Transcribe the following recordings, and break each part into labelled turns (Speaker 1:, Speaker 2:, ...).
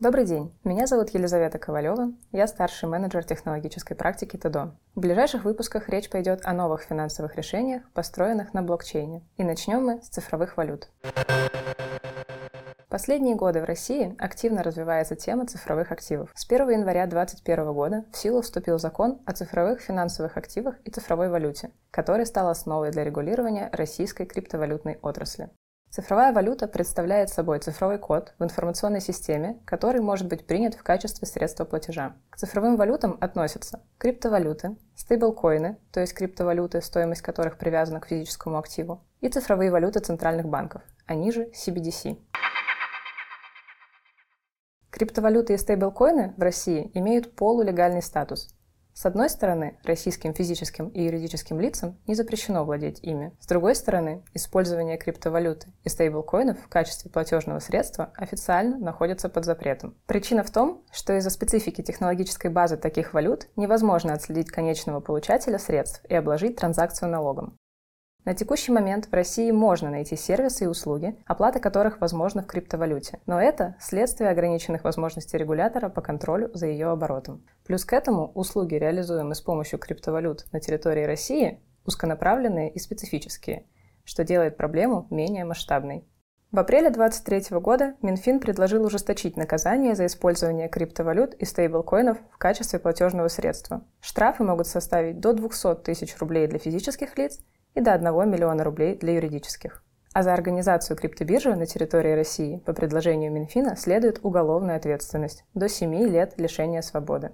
Speaker 1: Добрый день, меня зовут Елизавета Ковалева, я старший менеджер технологической практики ТДО. В ближайших выпусках речь пойдет о новых финансовых решениях, построенных на блокчейне. И начнем мы с цифровых валют. Последние годы в России активно развивается тема цифровых активов. С 1 января 2021 года в силу вступил закон о цифровых финансовых активах и цифровой валюте, который стал основой для регулирования российской криптовалютной отрасли. Цифровая валюта представляет собой цифровой код в информационной системе, который может быть принят в качестве средства платежа. К цифровым валютам относятся криптовалюты, стейблкоины, то есть криптовалюты, стоимость которых привязана к физическому активу, и цифровые валюты центральных банков, они же CBDC. Криптовалюты и стейблкоины в России имеют полулегальный статус, с одной стороны, российским физическим и юридическим лицам не запрещено владеть ими. С другой стороны, использование криптовалюты и стейблкоинов в качестве платежного средства официально находится под запретом. Причина в том, что из-за специфики технологической базы таких валют невозможно отследить конечного получателя средств и обложить транзакцию налогом. На текущий момент в России можно найти сервисы и услуги, оплата которых возможна в криптовалюте, но это следствие ограниченных возможностей регулятора по контролю за ее оборотом. Плюс к этому услуги, реализуемые с помощью криптовалют на территории России, узконаправленные и специфические, что делает проблему менее масштабной. В апреле 2023 года Минфин предложил ужесточить наказание за использование криптовалют и стейблкоинов в качестве платежного средства. Штрафы могут составить до 200 тысяч рублей для физических лиц и до 1 миллиона рублей для юридических. А за организацию криптобиржи на территории России по предложению Минфина следует уголовная ответственность до 7 лет лишения свободы.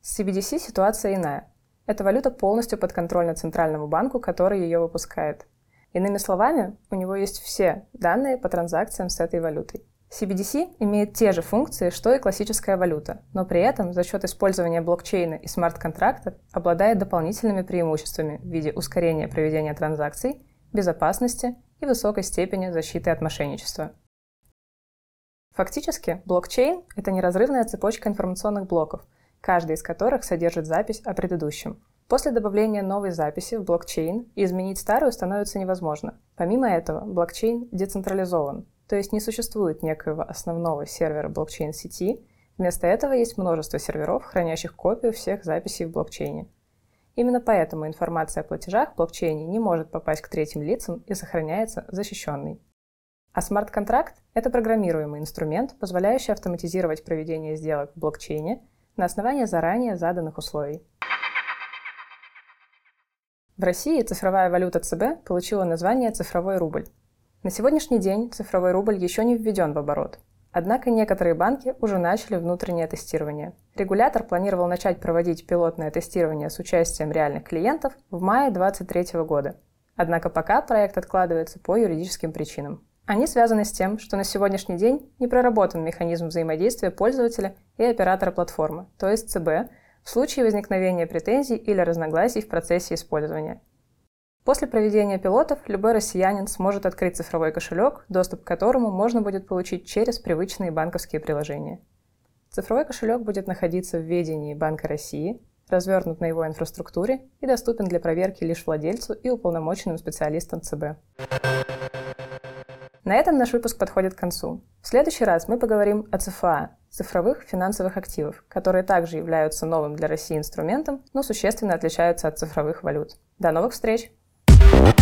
Speaker 1: С CBDC ситуация иная. Эта валюта полностью подконтрольна Центральному банку, который ее выпускает. Иными словами, у него есть все данные по транзакциям с этой валютой. CBDC имеет те же функции, что и классическая валюта, но при этом за счет использования блокчейна и смарт-контрактов обладает дополнительными преимуществами в виде ускорения проведения транзакций, безопасности и высокой степени защиты от мошенничества. Фактически, блокчейн – это неразрывная цепочка информационных блоков, каждый из которых содержит запись о предыдущем. После добавления новой записи в блокчейн изменить старую становится невозможно. Помимо этого, блокчейн децентрализован, то есть не существует некоего основного сервера блокчейн-сети, вместо этого есть множество серверов, хранящих копию всех записей в блокчейне. Именно поэтому информация о платежах в блокчейне не может попасть к третьим лицам и сохраняется защищенной. А смарт-контракт – это программируемый инструмент, позволяющий автоматизировать проведение сделок в блокчейне на основании заранее заданных условий. В России цифровая валюта ЦБ получила название «цифровой рубль». На сегодняшний день цифровой рубль еще не введен в оборот. Однако некоторые банки уже начали внутреннее тестирование. Регулятор планировал начать проводить пилотное тестирование с участием реальных клиентов в мае 2023 года. Однако пока проект откладывается по юридическим причинам. Они связаны с тем, что на сегодняшний день не проработан механизм взаимодействия пользователя и оператора платформы, то есть ЦБ, в случае возникновения претензий или разногласий в процессе использования. После проведения пилотов любой россиянин сможет открыть цифровой кошелек, доступ к которому можно будет получить через привычные банковские приложения. Цифровой кошелек будет находиться в ведении Банка России, развернут на его инфраструктуре и доступен для проверки лишь владельцу и уполномоченным специалистам ЦБ. На этом наш выпуск подходит к концу. В следующий раз мы поговорим о ЦФА – цифровых финансовых активов, которые также являются новым для России инструментом, но существенно отличаются от цифровых валют. До новых встреч! Mm-hmm.